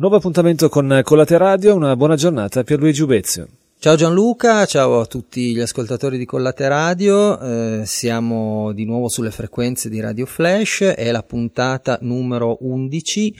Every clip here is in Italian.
Nuovo appuntamento con Colate Radio, una buona giornata per Luigi Ubezio. Ciao Gianluca, ciao a tutti gli ascoltatori di Collate Radio, eh, siamo di nuovo sulle frequenze di Radio Flash, è la puntata numero 11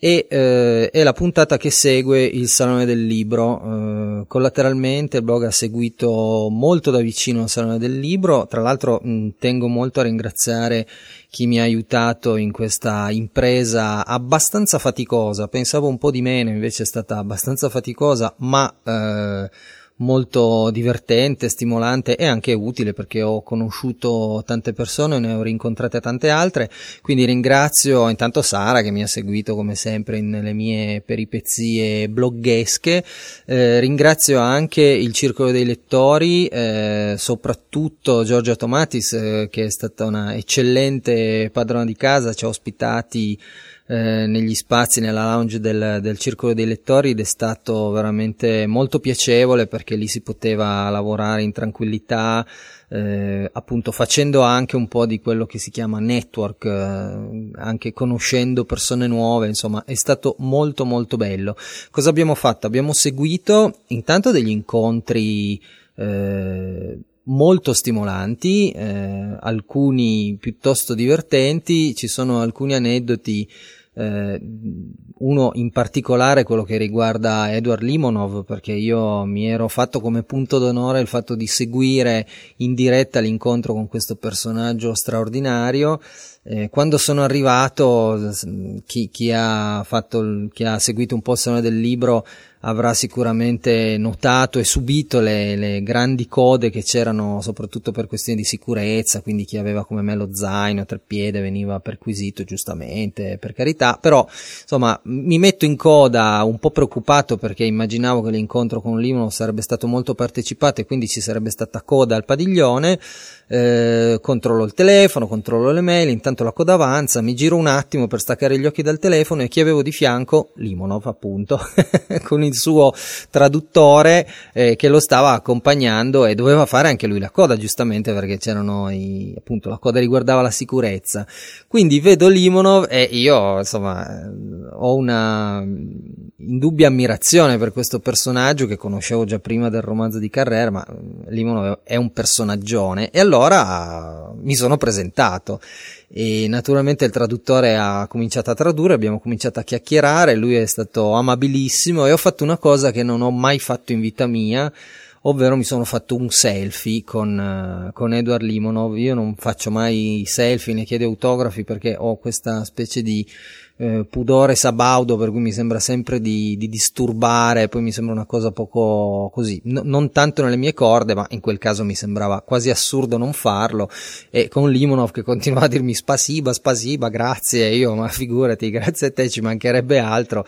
e eh, è la puntata che segue il Salone del Libro. Eh, collateralmente il blog ha seguito molto da vicino il Salone del Libro, tra l'altro mh, tengo molto a ringraziare chi mi ha aiutato in questa impresa abbastanza faticosa, pensavo un po' di meno, invece è stata abbastanza faticosa, ma eh, molto divertente, stimolante e anche utile perché ho conosciuto tante persone, ne ho rincontrate tante altre, quindi ringrazio intanto Sara che mi ha seguito come sempre nelle mie peripezie bloggesche, eh, ringrazio anche il Circolo dei Lettori, eh, soprattutto Giorgia Tomatis eh, che è stata una eccellente padrona di casa, ci ha ospitati eh, negli spazi, nella lounge del, del Circolo dei Lettori ed è stato veramente molto piacevole perché lì si poteva lavorare in tranquillità, eh, appunto facendo anche un po' di quello che si chiama network, eh, anche conoscendo persone nuove, insomma è stato molto molto bello. Cosa abbiamo fatto? Abbiamo seguito intanto degli incontri eh, molto stimolanti, eh, alcuni piuttosto divertenti, ci sono alcuni aneddoti eh, uno in particolare quello che riguarda Edward Limonov perché io mi ero fatto come punto d'onore il fatto di seguire in diretta l'incontro con questo personaggio straordinario. Eh, quando sono arrivato chi, chi, ha fatto, chi ha seguito un po' il salone del libro avrà sicuramente notato e subito le, le, grandi code che c'erano soprattutto per questioni di sicurezza, quindi chi aveva come me lo zaino a treppiede veniva perquisito giustamente, per carità, però insomma mi metto in coda un po' preoccupato perché immaginavo che l'incontro con Limono sarebbe stato molto partecipato e quindi ci sarebbe stata coda al padiglione, eh, controllo il telefono, controllo le mail, intanto la coda avanza, mi giro un attimo per staccare gli occhi dal telefono e chi avevo di fianco? Limonov appunto, con il suo traduttore eh, che lo stava accompagnando e doveva fare anche lui la coda giustamente perché c'erano i, appunto la coda riguardava la sicurezza. Quindi vedo Limonov e io insomma ho una indubbia ammirazione per questo personaggio che conoscevo già prima del romanzo di Carrera, ma Limonov è un personaggione e allora allora mi sono presentato e naturalmente il traduttore ha cominciato a tradurre, abbiamo cominciato a chiacchierare, lui è stato amabilissimo e ho fatto una cosa che non ho mai fatto in vita mia, ovvero mi sono fatto un selfie con, con Edward Limonov. Io non faccio mai selfie né chiedo autografi perché ho questa specie di eh, pudore sabaudo per cui mi sembra sempre di, di, disturbare, poi mi sembra una cosa poco così, no, non tanto nelle mie corde, ma in quel caso mi sembrava quasi assurdo non farlo e con Limonov che continuava a dirmi spasiba, spasiba, grazie, io ma figurati, grazie a te ci mancherebbe altro.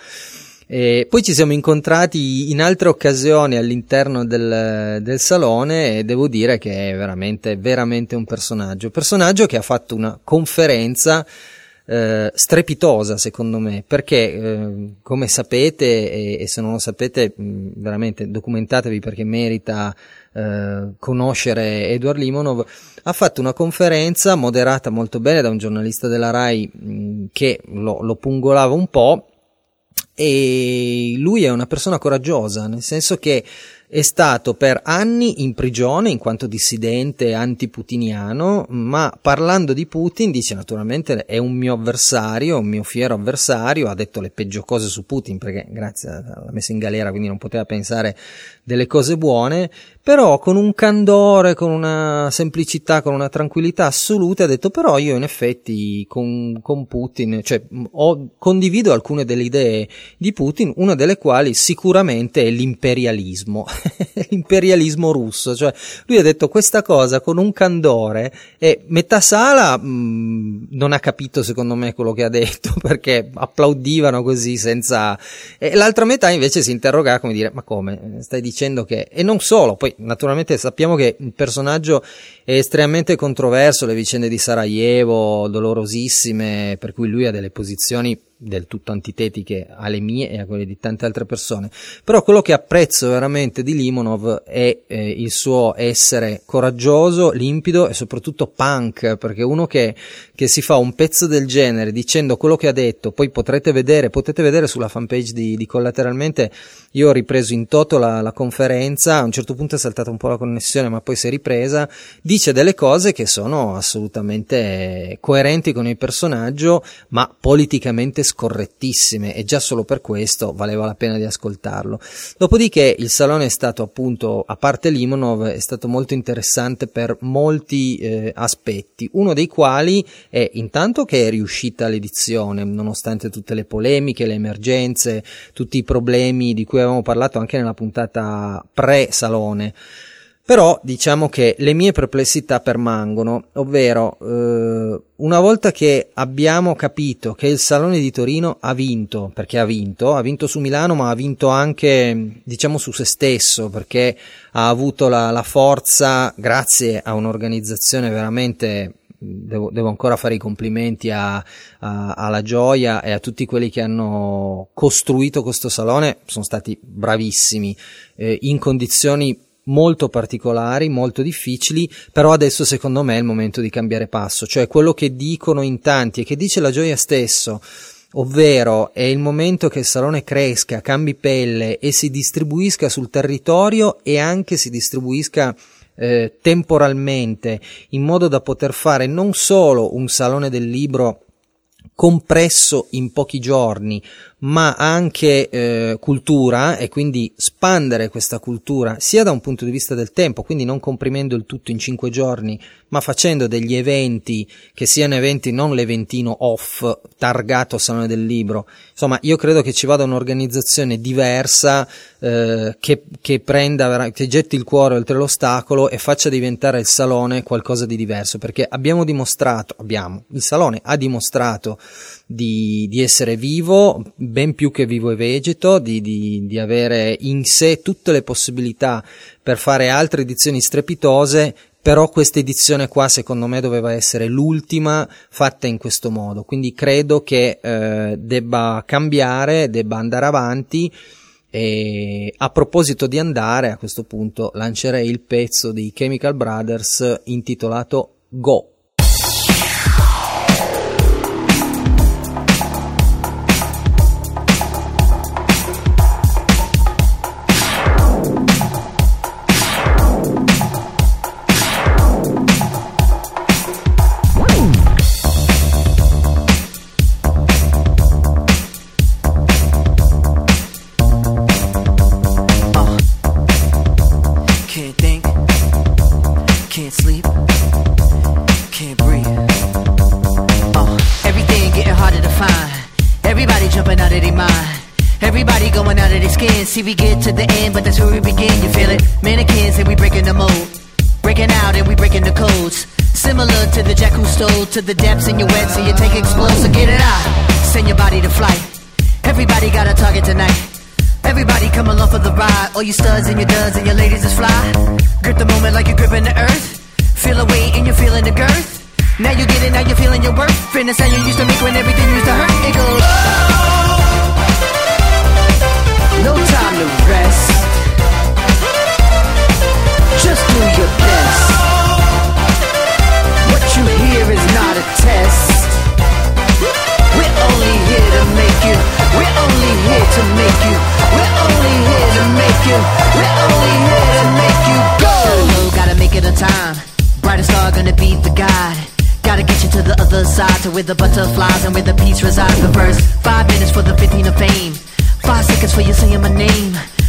E poi ci siamo incontrati in altre occasioni all'interno del, del, salone e devo dire che è veramente, veramente un personaggio. Personaggio che ha fatto una conferenza eh, strepitosa secondo me perché eh, come sapete e, e, se non lo sapete mh, veramente documentatevi perché merita eh, conoscere Edward Limonov. Ha fatto una conferenza moderata molto bene da un giornalista della RAI mh, che lo, lo pungolava un po' e lui è una persona coraggiosa nel senso che è stato per anni in prigione in quanto dissidente antiputiniano, ma parlando di Putin dice naturalmente è un mio avversario, un mio fiero avversario, ha detto le peggio cose su Putin perché grazie alla messa in galera quindi non poteva pensare delle cose buone, però con un candore, con una semplicità, con una tranquillità assoluta ha detto però io in effetti con, con Putin, cioè ho, condivido alcune delle idee di Putin, una delle quali sicuramente è l'imperialismo. l'imperialismo russo, cioè lui ha detto questa cosa con un candore e metà sala mh, mm, non ha capito secondo me quello che ha detto perché applaudivano così senza e l'altra metà invece si interroga come dire ma come? Stai dicendo che e non solo, poi naturalmente sappiamo che il personaggio è estremamente controverso, le vicende di Sarajevo dolorosissime per cui lui ha delle posizioni del tutto antitetiche alle mie e a quelle di tante altre persone. Però quello che apprezzo veramente di Limonov è eh, il suo essere coraggioso, limpido e soprattutto punk, perché uno che, che, si fa un pezzo del genere dicendo quello che ha detto, poi potrete vedere, potete vedere sulla fanpage di, di Collateralmente, io ho ripreso in toto la, la conferenza, a un certo punto è saltata un po' la connessione, ma poi si è ripresa, dice delle cose che sono assolutamente coerenti con il personaggio, ma politicamente scorrettissime e già solo per questo valeva la pena di ascoltarlo. Dopodiché il salone è stato appunto, a parte Limonov, è stato molto interessante per molti eh, aspetti, uno dei quali è intanto che è riuscita l'edizione, nonostante tutte le polemiche, le emergenze, tutti i problemi di cui avevamo parlato anche nella puntata pre-salone. Però diciamo che le mie perplessità permangono, ovvero eh, una volta che abbiamo capito che il Salone di Torino ha vinto, perché ha vinto, ha vinto su Milano ma ha vinto anche diciamo su se stesso, perché ha avuto la, la forza grazie a un'organizzazione veramente Devo, devo, ancora fare i complimenti a, a, alla Gioia e a tutti quelli che hanno costruito questo salone, sono stati bravissimi, eh, in condizioni molto particolari, molto difficili, però adesso secondo me è il momento di cambiare passo, cioè quello che dicono in tanti e che dice la gioia stesso, ovvero è il momento che il salone cresca, cambi pelle e si distribuisca sul territorio e anche si distribuisca eh, temporalmente in modo da poter fare non solo un salone del libro compresso in pochi giorni, ma anche eh, cultura e quindi spandere questa cultura sia da un punto di vista del tempo, quindi non comprimendo il tutto in cinque giorni, ma facendo degli eventi che siano eventi non l'eventino off targato Salone del Libro. Insomma, io credo che ci vada un'organizzazione diversa eh, che, che prenda, che getti il cuore oltre l'ostacolo e faccia diventare il salone qualcosa di diverso, perché abbiamo dimostrato, abbiamo, il salone ha dimostrato di, di essere vivo, ben più che vivo e vegeto, di, di, di avere in sé tutte le possibilità per fare altre edizioni strepitose, però questa edizione qua secondo me doveva essere l'ultima fatta in questo modo, quindi credo che eh, debba cambiare, debba andare avanti e a proposito di andare a questo punto lancerei il pezzo di Chemical Brothers intitolato Go. Along for the ride. All you studs and your duds and your ladies is fly. Grip the moment like you're gripping the earth. Feel the weight and you're feeling the girth. Now you get it, now you're feeling your worth. Fitness how you used to make when everything used to hurt. It goes. Oh no time to rest. Just do your best. What you hear is not a test. We're only here to make you. Here to make you. We're only here to make you. We're only here to make you go. Solo, gotta make it on time. Brightest star gonna be the guide. Gotta get you to the other side, to where the butterflies and where the peace resides. The first five minutes for the 15 of fame. Five seconds for you saying my name.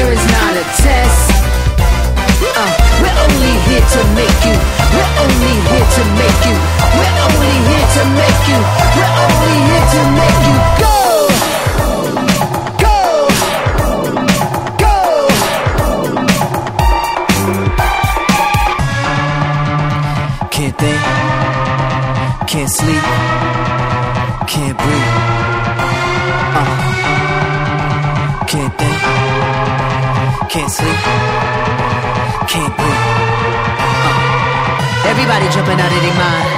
here is not a test. Uh, We're only here to make you. We're only here to make you. We're only here to make you. We're only here to make you go. Can't think, can't sleep, can't breathe. Everybody jumping out of their mind.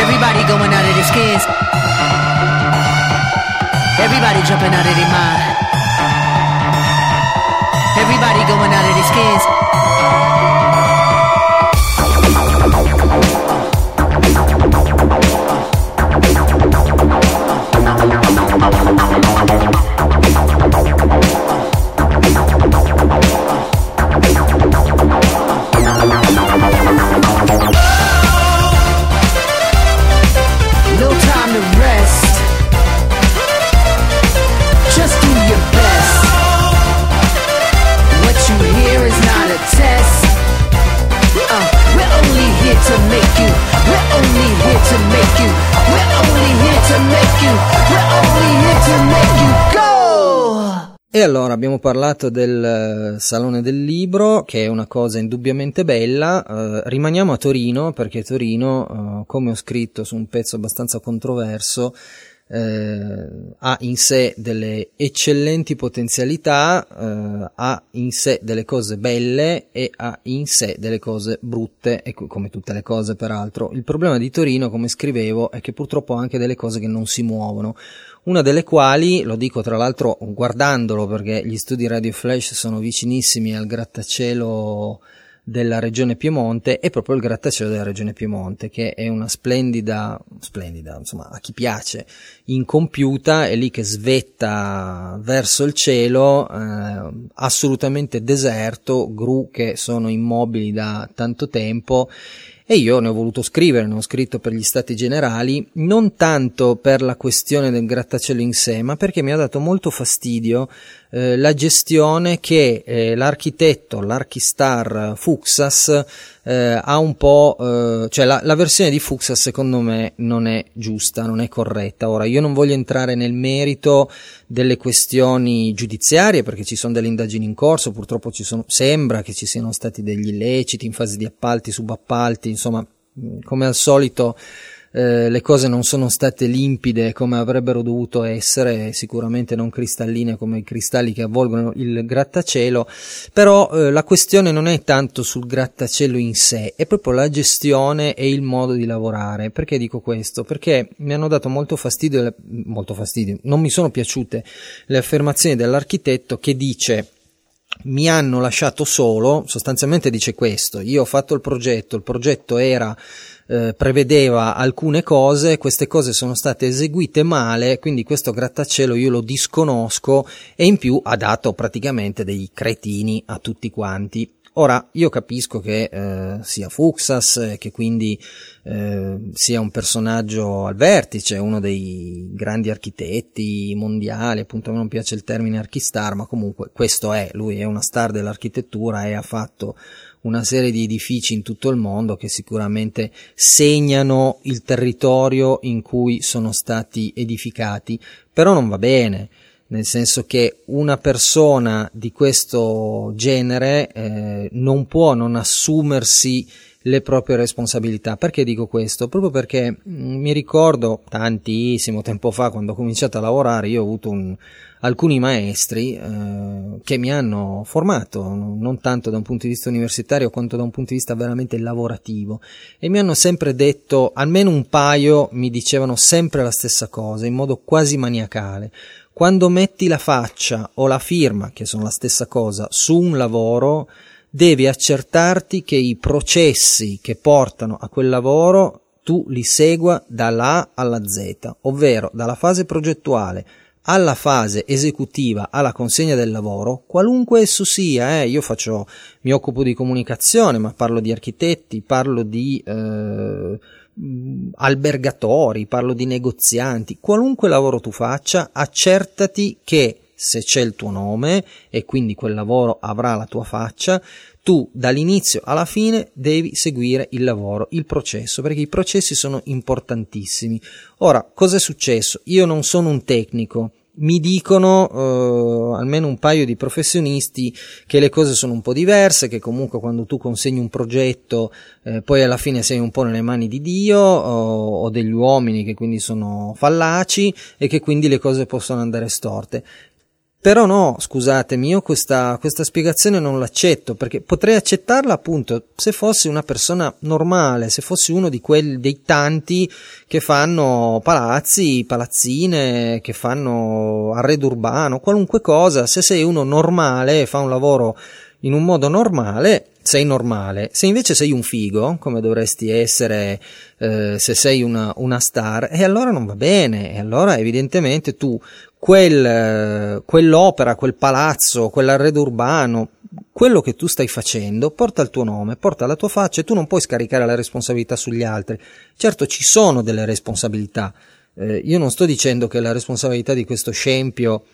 Everybody going out of their skins. Everybody jumping out of their mind. Everybody going out of their skins. Abbiamo parlato del eh, Salone del Libro, che è una cosa indubbiamente bella. Eh, rimaniamo a Torino, perché Torino, eh, come ho scritto su un pezzo abbastanza controverso, eh, ha in sé delle eccellenti potenzialità, eh, ha in sé delle cose belle e ha in sé delle cose brutte, e co- come tutte le cose peraltro. Il problema di Torino, come scrivevo, è che purtroppo ha anche delle cose che non si muovono una delle quali, lo dico tra l'altro guardandolo perché gli studi Radio Flash sono vicinissimi al grattacielo della regione Piemonte, è proprio il grattacielo della regione Piemonte, che è una splendida, splendida, insomma, a chi piace, incompiuta, è lì che svetta verso il cielo, eh, assolutamente deserto, gru che sono immobili da tanto tempo, e io ne ho voluto scrivere, ne ho scritto per gli stati generali, non tanto per la questione del grattacielo in sé, ma perché mi ha dato molto fastidio eh, la gestione che eh, l'architetto, l'archistar Fuxas, eh, ha un po', eh, cioè la, la versione di Fuxas secondo me non è giusta, non è corretta. Ora, io non voglio entrare nel merito delle questioni giudiziarie perché ci sono delle indagini in corso, purtroppo ci sono, sembra che ci siano stati degli illeciti in fase di appalti, subappalti, insomma, come al solito eh, le cose non sono state limpide come avrebbero dovuto essere, sicuramente non cristalline come i cristalli che avvolgono il grattacielo, però eh, la questione non è tanto sul grattacielo in sé, è proprio la gestione e il modo di lavorare. Perché dico questo? Perché mi hanno dato molto fastidio, molto fastidio, non mi sono piaciute le affermazioni dell'architetto che dice mi hanno lasciato solo, sostanzialmente dice questo, io ho fatto il progetto, il progetto era eh, prevedeva alcune cose, queste cose sono state eseguite male, quindi questo grattacielo io lo disconosco e in più ha dato praticamente dei cretini a tutti quanti. Ora, io capisco che eh, sia Fuxas, che quindi eh, sia un personaggio al vertice, uno dei grandi architetti mondiali, appunto a me non piace il termine archistar, ma comunque questo è, lui è una star dell'architettura e ha fatto una serie di edifici in tutto il mondo che sicuramente segnano il territorio in cui sono stati edificati, però non va bene, nel senso che una persona di questo genere eh, non può non assumersi le proprie responsabilità. Perché dico questo? Proprio perché mh, mi ricordo tantissimo tempo fa, quando ho cominciato a lavorare, io ho avuto un, alcuni maestri eh, che mi hanno formato, non tanto da un punto di vista universitario quanto da un punto di vista veramente lavorativo, e mi hanno sempre detto, almeno un paio mi dicevano sempre la stessa cosa, in modo quasi maniacale. Quando metti la faccia o la firma, che sono la stessa cosa, su un lavoro, devi accertarti che i processi che portano a quel lavoro tu li segua dalla A alla Z, ovvero dalla fase progettuale alla fase esecutiva, alla consegna del lavoro, qualunque esso sia, eh, io faccio, mi occupo di comunicazione, ma parlo di architetti, parlo di eh, albergatori, parlo di negozianti, qualunque lavoro tu faccia, accertati che se c'è il tuo nome e quindi quel lavoro avrà la tua faccia, tu dall'inizio alla fine devi seguire il lavoro, il processo, perché i processi sono importantissimi. Ora, cosa è successo? Io non sono un tecnico, mi dicono eh, almeno un paio di professionisti che le cose sono un po' diverse, che comunque quando tu consegni un progetto eh, poi alla fine sei un po' nelle mani di Dio o, o degli uomini che quindi sono fallaci e che quindi le cose possono andare storte. Però no, scusatemi, io questa, questa spiegazione non l'accetto perché potrei accettarla appunto se fossi una persona normale, se fossi uno di quelli dei tanti che fanno palazzi, palazzine, che fanno arredo urbano, qualunque cosa, se sei uno normale e fa un lavoro in un modo normale, sei normale. Se invece sei un figo, come dovresti essere eh, se sei una, una star, e allora non va bene, e allora evidentemente tu quel, quell'opera, quel palazzo, quell'arredo urbano, quello che tu stai facendo porta il tuo nome, porta la tua faccia e tu non puoi scaricare la responsabilità sugli altri. Certo ci sono delle responsabilità. Eh, io non sto dicendo che la responsabilità di questo scempio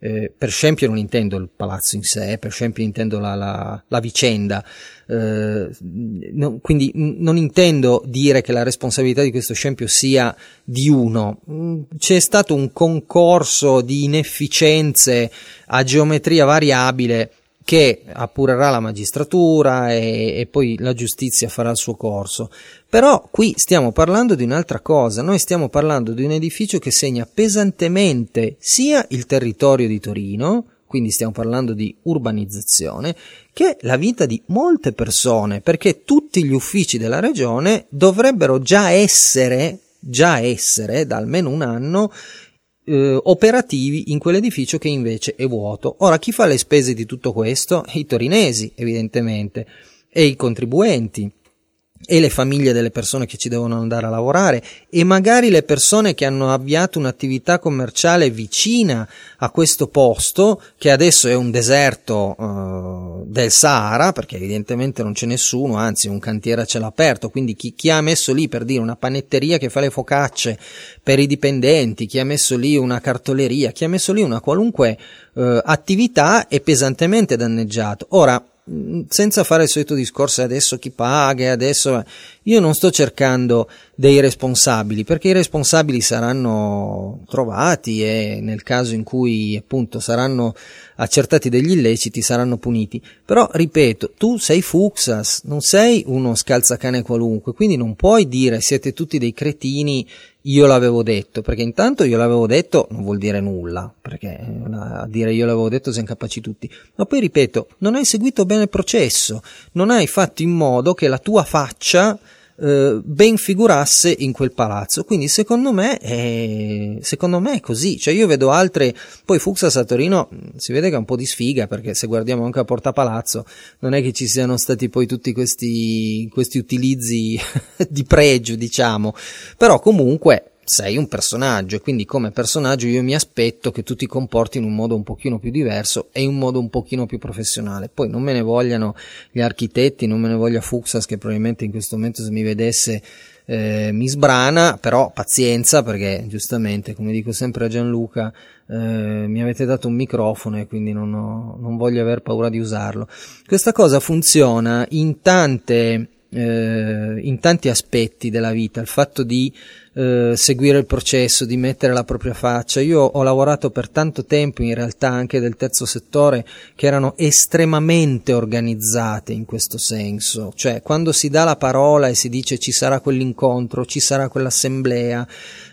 eh, per scempio non intendo il palazzo in sé, per scempio intendo la, la, la vicenda, eh, no, quindi non intendo dire che la responsabilità di questo scempio sia di uno, mm, c'è stato un concorso di inefficienze a geometria variabile che appurerà la magistratura e, e, poi la giustizia farà il suo corso. Però qui stiamo parlando di un'altra cosa, noi stiamo parlando di un edificio che segna pesantemente sia il territorio di Torino, quindi stiamo parlando di urbanizzazione, che la vita di molte persone, perché tutti gli uffici della regione dovrebbero già essere, già essere da almeno un anno eh, operativi in quell'edificio che invece è vuoto. Ora, chi fa le spese di tutto questo? I torinesi, evidentemente, e i contribuenti e le famiglie delle persone che ci devono andare a lavorare e magari le persone che hanno avviato un'attività commerciale vicina a questo posto che adesso è un deserto uh, del Sahara perché evidentemente non c'è nessuno anzi un cantiere a cielo aperto quindi chi, chi, ha messo lì per dire una panetteria che fa le focacce per i dipendenti chi ha messo lì una cartoleria chi ha messo lì una qualunque uh, attività è pesantemente danneggiato. Ora senza fare il solito discorso adesso chi paga, adesso io non sto cercando dei responsabili perché i responsabili saranno trovati e nel caso in cui appunto saranno accertati degli illeciti saranno puniti. Però ripeto, tu sei Fuxas, non sei uno scalzacane qualunque, quindi non puoi dire siete tutti dei cretini io l'avevo detto, perché intanto io l'avevo detto non vuol dire nulla, perché a dire io l'avevo detto siamo capaci tutti, ma poi ripeto, non hai seguito bene il processo, non hai fatto in modo che la tua faccia eh, ben figurasse in quel palazzo. Quindi secondo me, è, secondo me è così. Cioè io vedo altre, poi Fuxas a Torino mm, si vede che è un po' di sfiga perché se guardiamo anche a Porta Palazzo non è che ci siano stati poi tutti questi, questi utilizzi di pregio, diciamo. Però comunque sei un personaggio e quindi come personaggio io mi aspetto che tu ti comporti in un modo un pochino più diverso e in un modo un pochino più professionale. Poi non me ne vogliano gli architetti, non me ne voglia Fuxas che probabilmente in questo momento se mi vedesse eh, mi sbrana, però pazienza perché giustamente, come dico sempre a Gianluca, eh, mi avete dato un microfono e quindi non, ho, non voglio aver paura di usarlo. Questa cosa funziona in tante eh, in tanti aspetti della vita, il fatto di eh, seguire il processo, di mettere la propria faccia. Io ho lavorato per tanto tempo in realtà anche del terzo settore che erano estremamente organizzate in questo senso, cioè quando si dà la parola e si dice ci sarà quell'incontro, ci sarà quell'assemblea,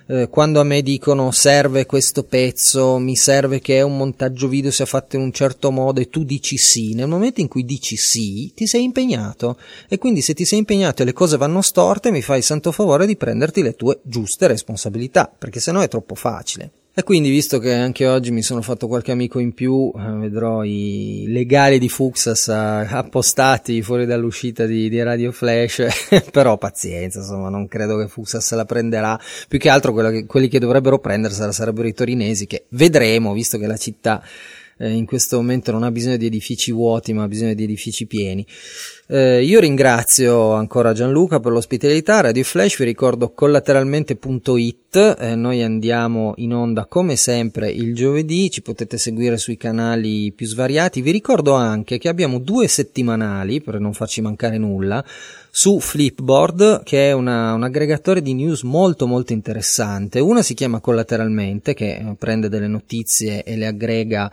eh, quando a me dicono serve questo pezzo, mi serve che un montaggio video sia fatto in un certo modo e tu dici sì, nel momento in cui dici sì ti sei impegnato e quindi se ti sei impegnato e le cose vanno storte mi fai il santo favore di prenderti le tue giuste responsabilità perché sennò è troppo facile. E quindi, visto che anche oggi mi sono fatto qualche amico in più, eh, vedrò i legali di Fuxas eh, appostati fuori dall'uscita di, di Radio Flash, però pazienza, insomma, non credo che Fuxas la prenderà. Più che altro che, quelli che dovrebbero prendersela sarebbero i torinesi, che vedremo, visto che la città eh, in questo momento non ha bisogno di edifici vuoti, ma ha bisogno di edifici pieni. Eh, io ringrazio ancora Gianluca per l'ospitalità, Radio Flash, vi ricordo collateralmente.it, eh, noi andiamo in onda come sempre il giovedì, ci potete seguire sui canali più svariati, vi ricordo anche che abbiamo due settimanali, per non farci mancare nulla, su Flipboard, che è una, un aggregatore di news molto molto interessante. Una si chiama Collateralmente, che prende delle notizie e le aggrega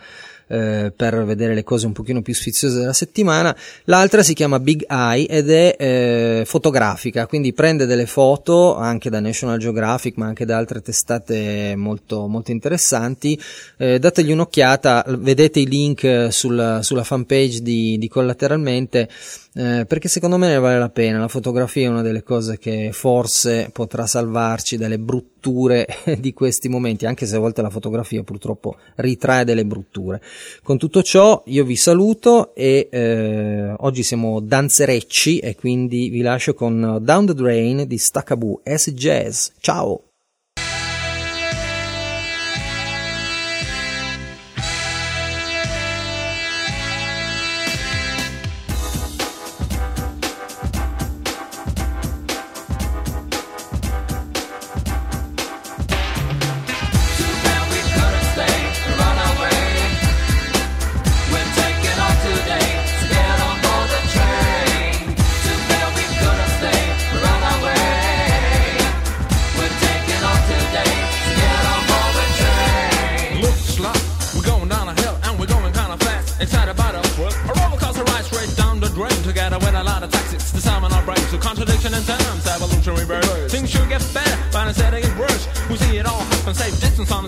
eh, per vedere le cose un pochino più sfiziose della settimana. L'altra si chiama Big Eye ed è eh, fotografica, quindi prende delle foto anche da National Geographic ma anche da altre testate molto, molto interessanti. Eh, dategli un'occhiata, vedete i link sulla, sulla fanpage di, di Collateralmente eh, perché secondo me ne vale la pena. La fotografia è una delle cose che forse potrà salvarci dalle brutture di questi momenti, anche se a volte la fotografia purtroppo ritrae delle brutture. Con tutto ciò io vi saluto e eh, oggi siamo danzerecci e quindi vi lascio con Down the Drain di Staccaboo S Jazz. Ciao!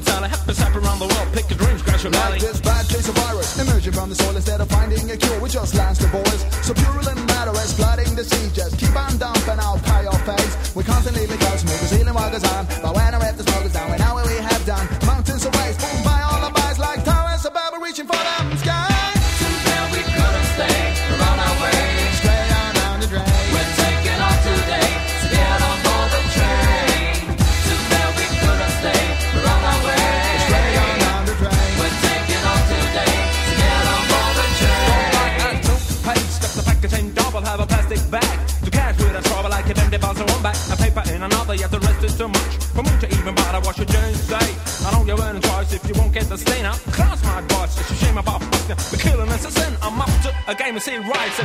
tell. I have to around the world, pick your dreams, crash your belly. This bad taste of virus, emerging from the soil instead of finding a cure. We just lanced the ball. say rise.